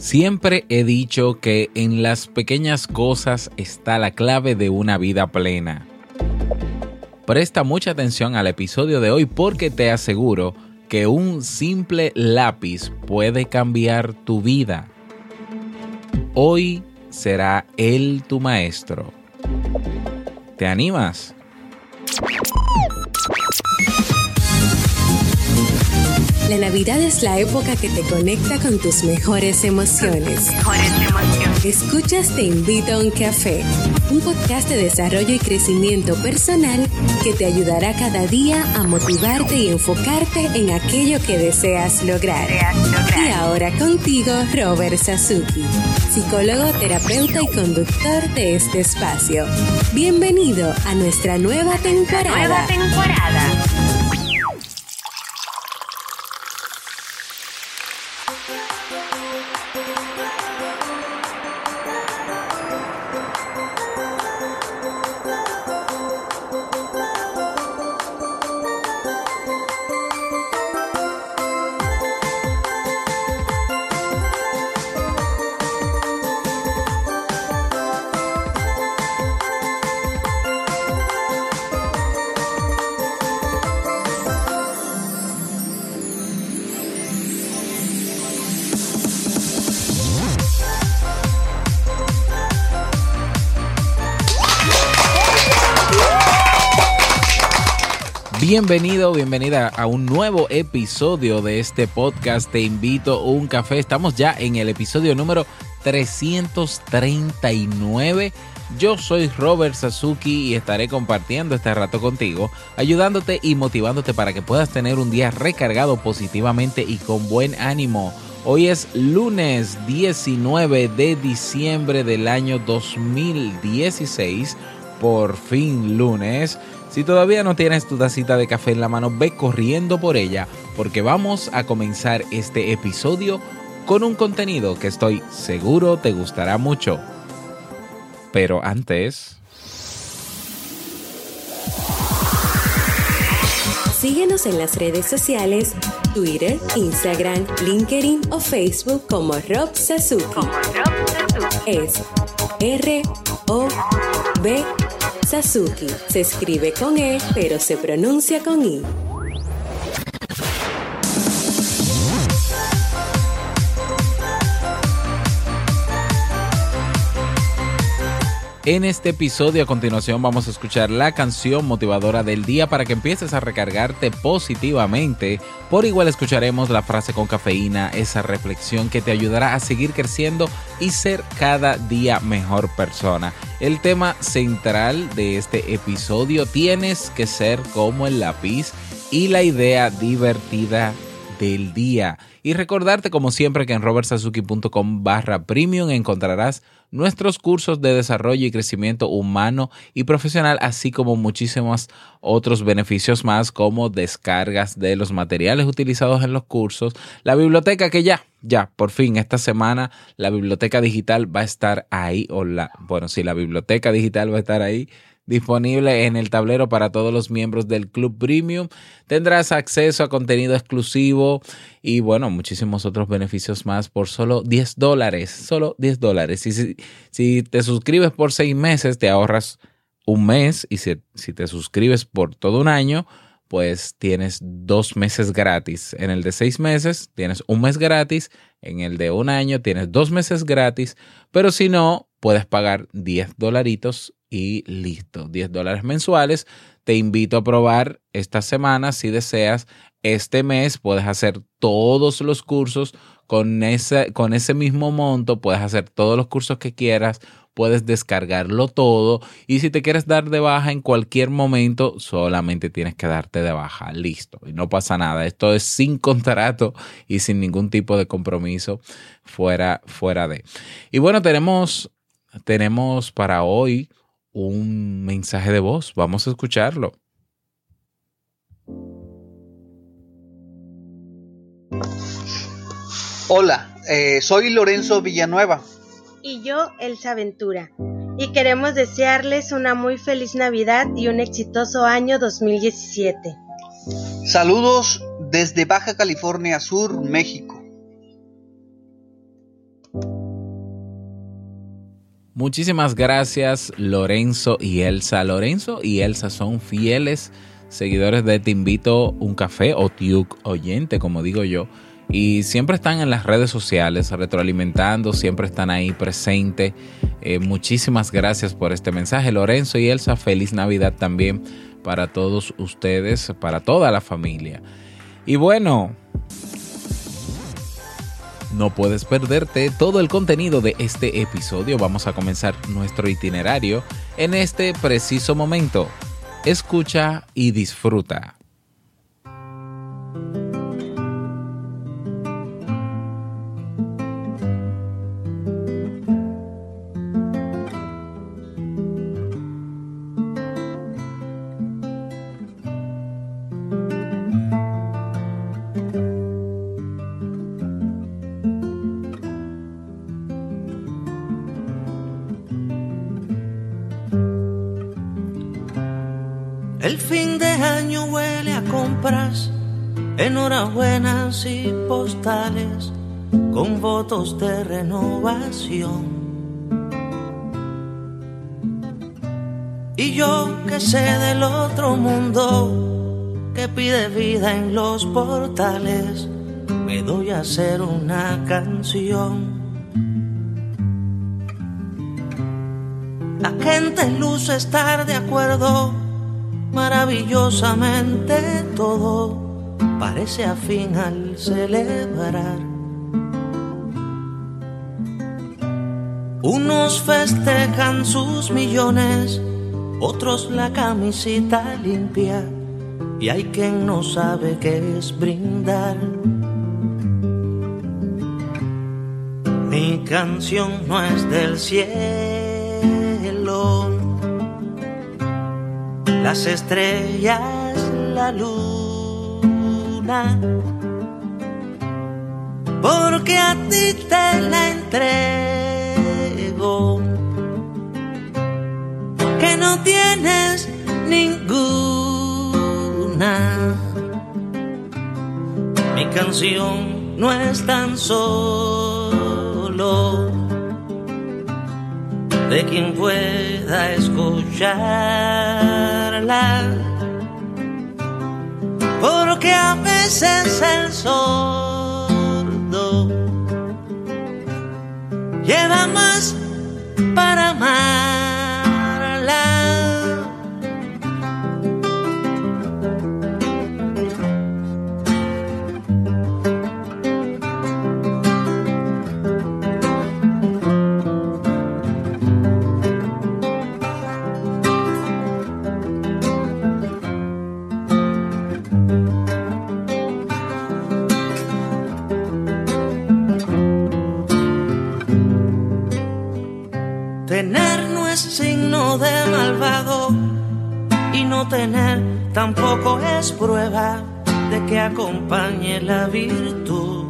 Siempre he dicho que en las pequeñas cosas está la clave de una vida plena. Presta mucha atención al episodio de hoy porque te aseguro que un simple lápiz puede cambiar tu vida. Hoy será Él tu maestro. ¿Te animas? La Navidad es la época que te conecta con tus mejores emociones. Escuchas Te invito a un café, un podcast de desarrollo y crecimiento personal que te ayudará cada día a motivarte y enfocarte en aquello que deseas lograr. Y ahora contigo, Robert Sasuki, psicólogo, terapeuta y conductor de este espacio. Bienvenido a nuestra nueva temporada. Nueva temporada. Bienvenido, bienvenida a un nuevo episodio de este podcast. Te invito a un café. Estamos ya en el episodio número 339. Yo soy Robert Sasuki y estaré compartiendo este rato contigo, ayudándote y motivándote para que puedas tener un día recargado positivamente y con buen ánimo. Hoy es lunes 19 de diciembre del año 2016. Por fin lunes. Si todavía no tienes tu tacita de café en la mano, ve corriendo por ella porque vamos a comenzar este episodio con un contenido que estoy seguro te gustará mucho. Pero antes... Síguenos en las redes sociales, Twitter, Instagram, LinkedIn o Facebook como Rob Sasuki. Como Rob Sasuki. Es R O B Sasuki. Se escribe con E, pero se pronuncia con I. En este episodio a continuación vamos a escuchar la canción motivadora del día para que empieces a recargarte positivamente. Por igual escucharemos la frase con cafeína, esa reflexión que te ayudará a seguir creciendo y ser cada día mejor persona. El tema central de este episodio tienes que ser como el lápiz y la idea divertida del día. Y recordarte como siempre que en robertsazuki.com barra premium encontrarás nuestros cursos de desarrollo y crecimiento humano y profesional, así como muchísimos otros beneficios más como descargas de los materiales utilizados en los cursos, la biblioteca que ya, ya, por fin esta semana la biblioteca digital va a estar ahí, o la, bueno, sí, la biblioteca digital va a estar ahí disponible en el tablero para todos los miembros del Club Premium. Tendrás acceso a contenido exclusivo y bueno, muchísimos otros beneficios más por solo 10 dólares. Solo 10 dólares. Si, si te suscribes por seis meses, te ahorras un mes y si, si te suscribes por todo un año, pues tienes dos meses gratis. En el de seis meses tienes un mes gratis. En el de un año tienes dos meses gratis. Pero si no, puedes pagar 10 dolaritos y listo, 10 dólares mensuales. Te invito a probar esta semana si deseas. Este mes puedes hacer todos los cursos con ese, con ese mismo monto, puedes hacer todos los cursos que quieras, puedes descargarlo todo y si te quieres dar de baja en cualquier momento, solamente tienes que darte de baja, listo, y no pasa nada. Esto es sin contrato y sin ningún tipo de compromiso fuera, fuera de. Y bueno, tenemos, tenemos para hoy un mensaje de voz. Vamos a escucharlo. Hola, eh, soy Lorenzo Villanueva. Y yo, Elsa Ventura. Y queremos desearles una muy feliz Navidad y un exitoso año 2017. Saludos desde Baja California Sur, México. Muchísimas gracias Lorenzo y Elsa. Lorenzo y Elsa son fieles seguidores de Te invito un café o Tiuk oyente, como digo yo. Y siempre están en las redes sociales retroalimentando, siempre están ahí presentes. Eh, muchísimas gracias por este mensaje. Lorenzo y Elsa, feliz Navidad también para todos ustedes, para toda la familia. Y bueno, no puedes perderte todo el contenido de este episodio. Vamos a comenzar nuestro itinerario en este preciso momento. Escucha y disfruta. Enhorabuenas y postales con votos de renovación. Y yo que sé del otro mundo que pide vida en los portales, me doy a hacer una canción. La gente luce estar de acuerdo maravillosamente todo parece afín al celebrar. Unos festejan sus millones, otros la camisita limpia, y hay quien no sabe qué es brindar. Mi canción no es del cielo, las estrellas, la luz porque a ti te la entrego, que no tienes ninguna. Mi canción no es tan solo de quien pueda porque a veces el sordo lleva más para más. Que acompañe la virtud.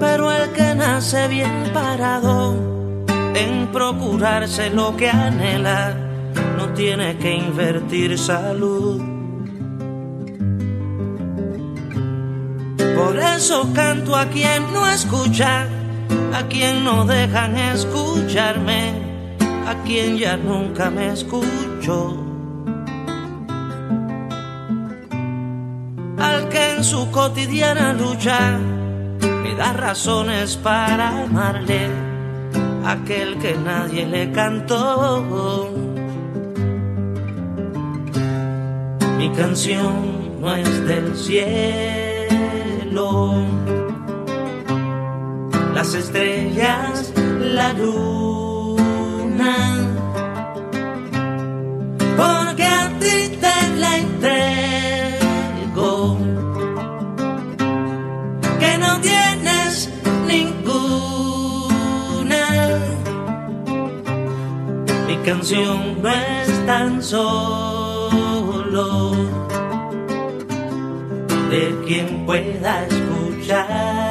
Pero el que nace bien parado en procurarse lo que anhela, no tiene que invertir salud. Por eso canto a quien no escucha a quien no dejan escucharme, a quien ya nunca me escucho. Su cotidiana lucha me da razones para amarle, aquel que nadie le cantó. Mi canción no es del cielo las estrellas, la luna. Porque a ti te la entrego, canción no es tan solo de quien pueda escucharla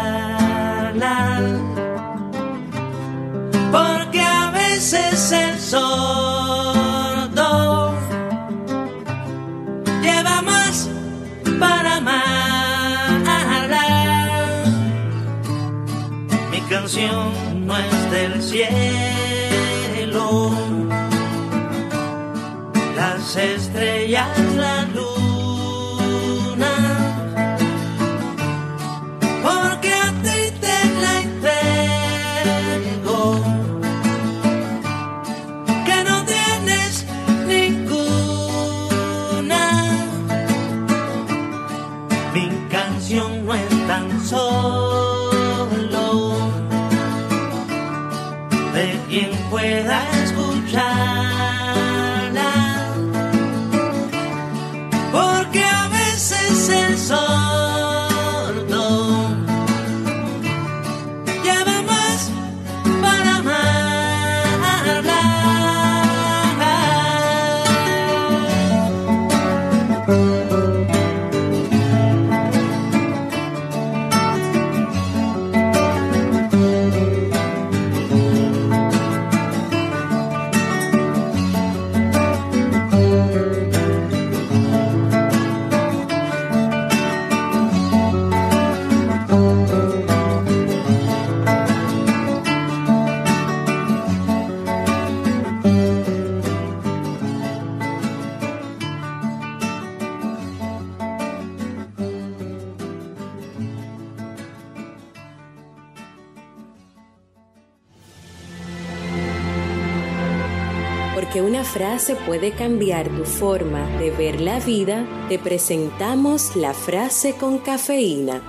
porque a veces el sordo lleva más para amar. Mi canción no es del cielo. Estrellas, Porque una frase puede cambiar tu forma de ver la vida, te presentamos la frase con cafeína.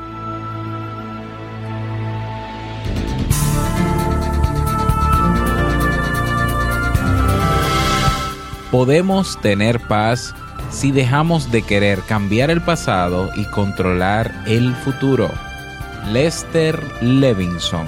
Podemos tener paz si dejamos de querer cambiar el pasado y controlar el futuro. Lester Levinson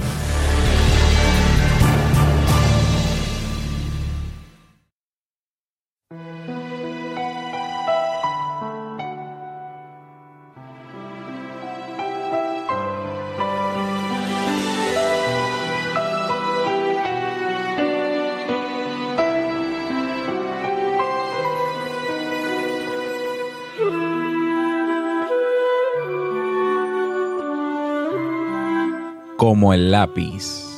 como el lápiz.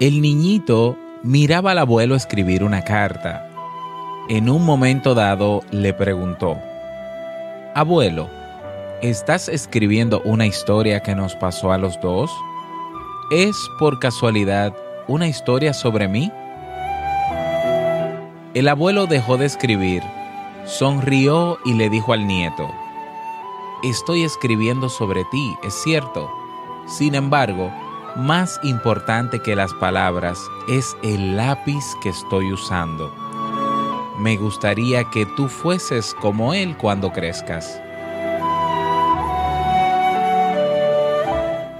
El niñito miraba al abuelo escribir una carta. En un momento dado le preguntó, Abuelo, ¿estás escribiendo una historia que nos pasó a los dos? ¿Es por casualidad una historia sobre mí? El abuelo dejó de escribir sonrió y le dijo al nieto, Estoy escribiendo sobre ti, es cierto. Sin embargo, más importante que las palabras es el lápiz que estoy usando. Me gustaría que tú fueses como él cuando crezcas.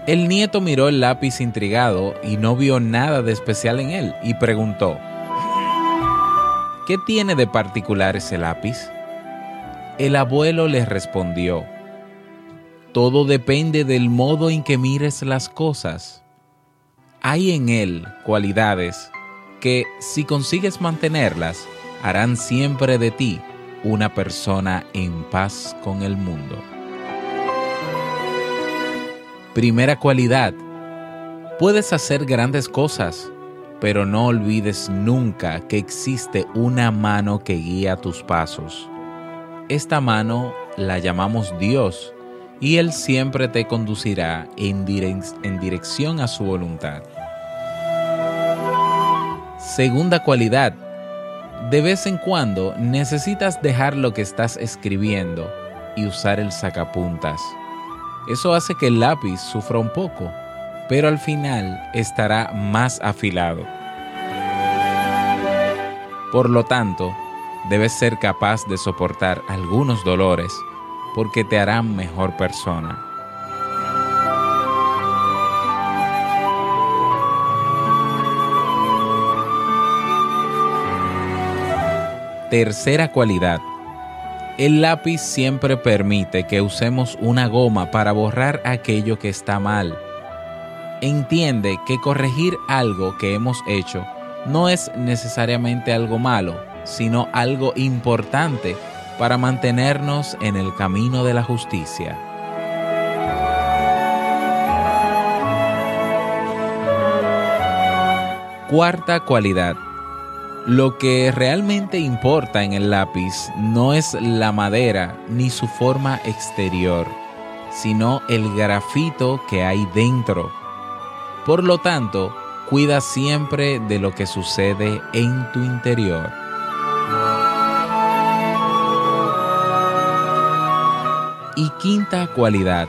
El nieto miró el lápiz intrigado y no vio nada de especial en él y preguntó, ¿Qué tiene de particular ese lápiz? El abuelo le respondió, Todo depende del modo en que mires las cosas. Hay en él cualidades que, si consigues mantenerlas, harán siempre de ti una persona en paz con el mundo. Primera cualidad. Puedes hacer grandes cosas, pero no olvides nunca que existe una mano que guía tus pasos. Esta mano la llamamos Dios y Él siempre te conducirá en, dirección a su voluntad. Segunda cualidad. De vez en cuando necesitas dejar lo que estás escribiendo y usar el sacapuntas. Eso hace que el lápiz sufra un poco pero al final estará más afilado. Por lo tanto, debes ser capaz de soportar algunos dolores porque te harán mejor persona. Tercera cualidad. El lápiz siempre permite que usemos una goma para borrar aquello que está mal entiende que corregir algo que hemos hecho no es necesariamente algo malo, sino algo importante para mantenernos en el camino de la justicia. Cuarta cualidad. Lo que realmente importa en el lápiz no es la madera ni su forma exterior, sino el grafito que hay dentro. Por lo tanto, cuida siempre de lo que sucede en tu interior. Y quinta cualidad,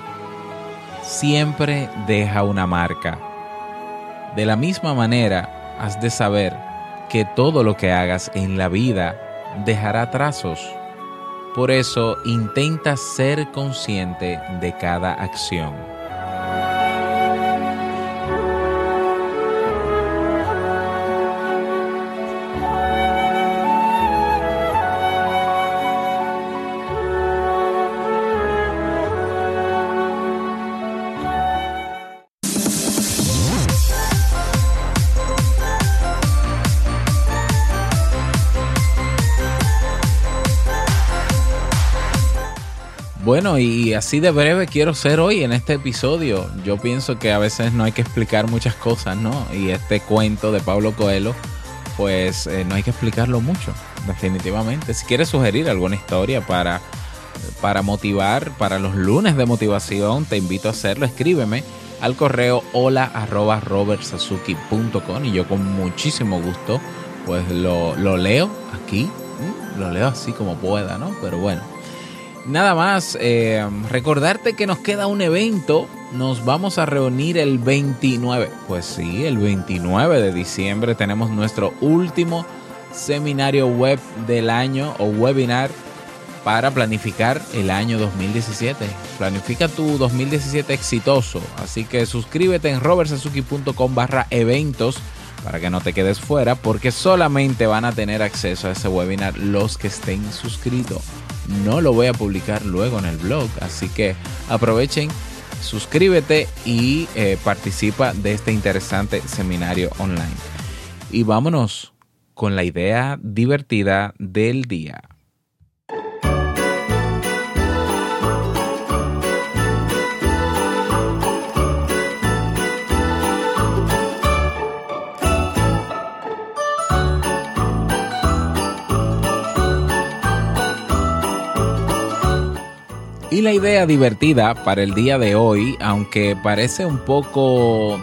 siempre deja una marca. De la misma manera, has de saber que todo lo que hagas en la vida dejará trazos. Por eso intenta ser consciente de cada acción. Bueno, y así de breve quiero ser hoy en este episodio. Yo pienso que a veces no hay que explicar muchas cosas, ¿no? Y este cuento de Pablo Coelho, pues eh, no hay que explicarlo mucho, definitivamente. Si quieres sugerir alguna historia para, para motivar, para los lunes de motivación, te invito a hacerlo. Escríbeme al correo hola arroba y yo con muchísimo gusto pues lo, lo leo aquí, lo leo así como pueda, ¿no? Pero bueno. Nada más, eh, recordarte que nos queda un evento. Nos vamos a reunir el 29. Pues sí, el 29 de diciembre tenemos nuestro último seminario web del año o webinar para planificar el año 2017. Planifica tu 2017 exitoso. Así que suscríbete en robertsazuki.com barra eventos para que no te quedes fuera porque solamente van a tener acceso a ese webinar los que estén suscritos no lo voy a publicar luego en el blog. Así que aprovechen, suscríbete y eh, participa de este interesante seminario online. Y vámonos con la idea divertida del día. Y la idea divertida para el día de hoy, aunque parece un poco,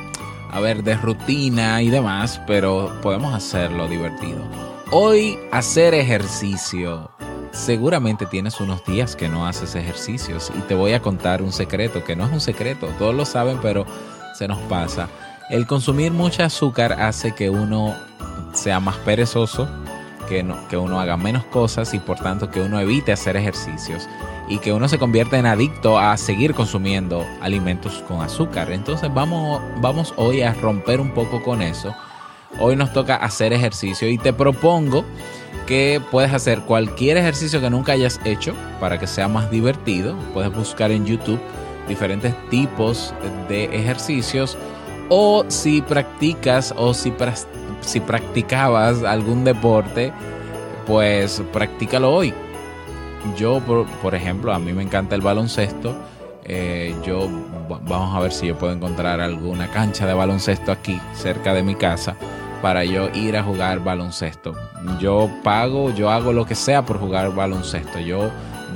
a ver, de rutina y demás, pero podemos hacerlo divertido. Hoy hacer ejercicio. Seguramente tienes unos días que no haces ejercicios y te voy a contar un secreto, que no es un secreto, todos lo saben, pero se nos pasa. El consumir mucha azúcar hace que uno sea más perezoso, que, no, que uno haga menos cosas y por tanto que uno evite hacer ejercicios y que uno se convierte en adicto a seguir consumiendo alimentos con azúcar. Entonces vamos, vamos hoy a romper un poco con eso. Hoy nos toca hacer ejercicio y te propongo que puedes hacer cualquier ejercicio que nunca hayas hecho para que sea más divertido. Puedes buscar en YouTube diferentes tipos de ejercicios o si practicas o si, si practicabas algún deporte, pues practícalo hoy yo, por, ejemplo, a mí me encanta el baloncesto. Eh, yo vamos a ver si yo puedo encontrar alguna cancha de baloncesto aquí cerca de mi casa para yo ir a jugar baloncesto. Yo pago, yo hago lo que sea por jugar baloncesto. Yo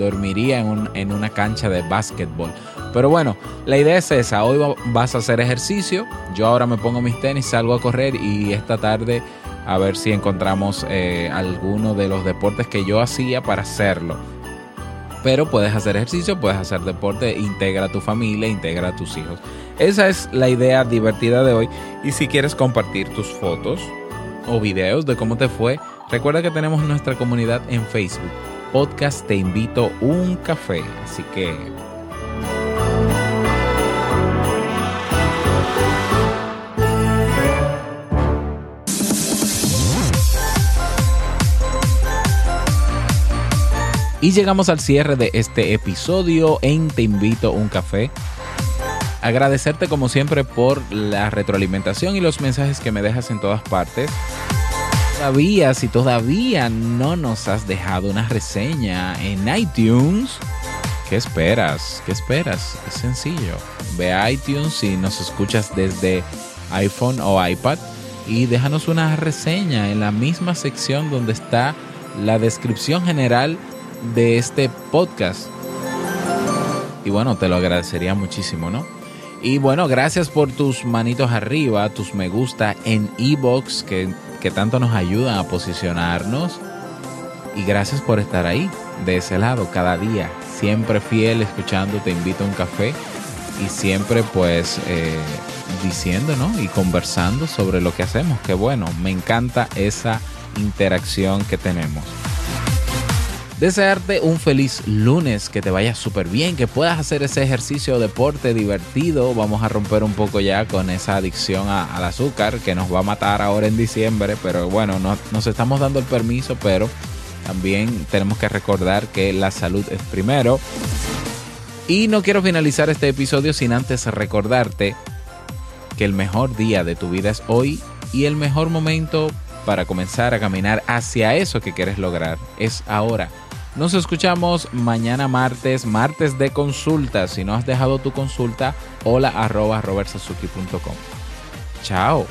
dormiría en, en una cancha de básquetbol. Pero bueno, la idea es esa. Hoy vas a hacer ejercicio. Yo ahora me pongo mis tenis, salgo a correr y esta tarde a ver si encontramos eh, alguno de los deportes que yo hacía para hacerlo pero puedes hacer ejercicio, puedes hacer deporte, integra a tu familia, integra a tus hijos. Esa es la idea divertida de hoy. Y si quieres compartir tus fotos o videos de cómo te fue, recuerda que tenemos nuestra comunidad en Facebook. Podcast Te invito un café. Así que Y llegamos al cierre de este episodio en Te invito un café. Agradecerte como siempre por la retroalimentación y los mensajes que me dejas en todas partes. Todavía, si todavía no nos has dejado una reseña en iTunes, ¿qué esperas? ¿Qué esperas? Es sencillo. Ve a iTunes y nos escuchas desde iPhone o iPad y déjanos una reseña en la misma sección donde está la descripción general de este podcast. Y bueno, te lo agradecería muchísimo, ¿no? Y bueno, gracias por tus manitos arriba, tus me gusta en Ebox que, que tanto nos ayudan a posicionarnos. Y gracias por estar ahí, de ese lado, cada día. Siempre fiel, escuchando, te invito a un café. Y siempre pues eh, diciendo, ¿no? Y conversando sobre lo que hacemos. Que bueno, me encanta esa interacción que tenemos. Desearte un feliz lunes, que te vaya súper bien, que puedas hacer ese ejercicio deporte divertido. Vamos a romper un poco ya con esa adicción al azúcar que nos va a matar ahora en diciembre, pero bueno, no, nos estamos dando el permiso, pero también tenemos que recordar que la salud es primero. Y no quiero finalizar este episodio sin antes recordarte que el mejor día de tu vida es hoy y el mejor momento para comenzar a caminar hacia eso que quieres lograr es ahora. Nos escuchamos mañana martes, martes de consulta. Si no has dejado tu consulta, hola arroba. Chao.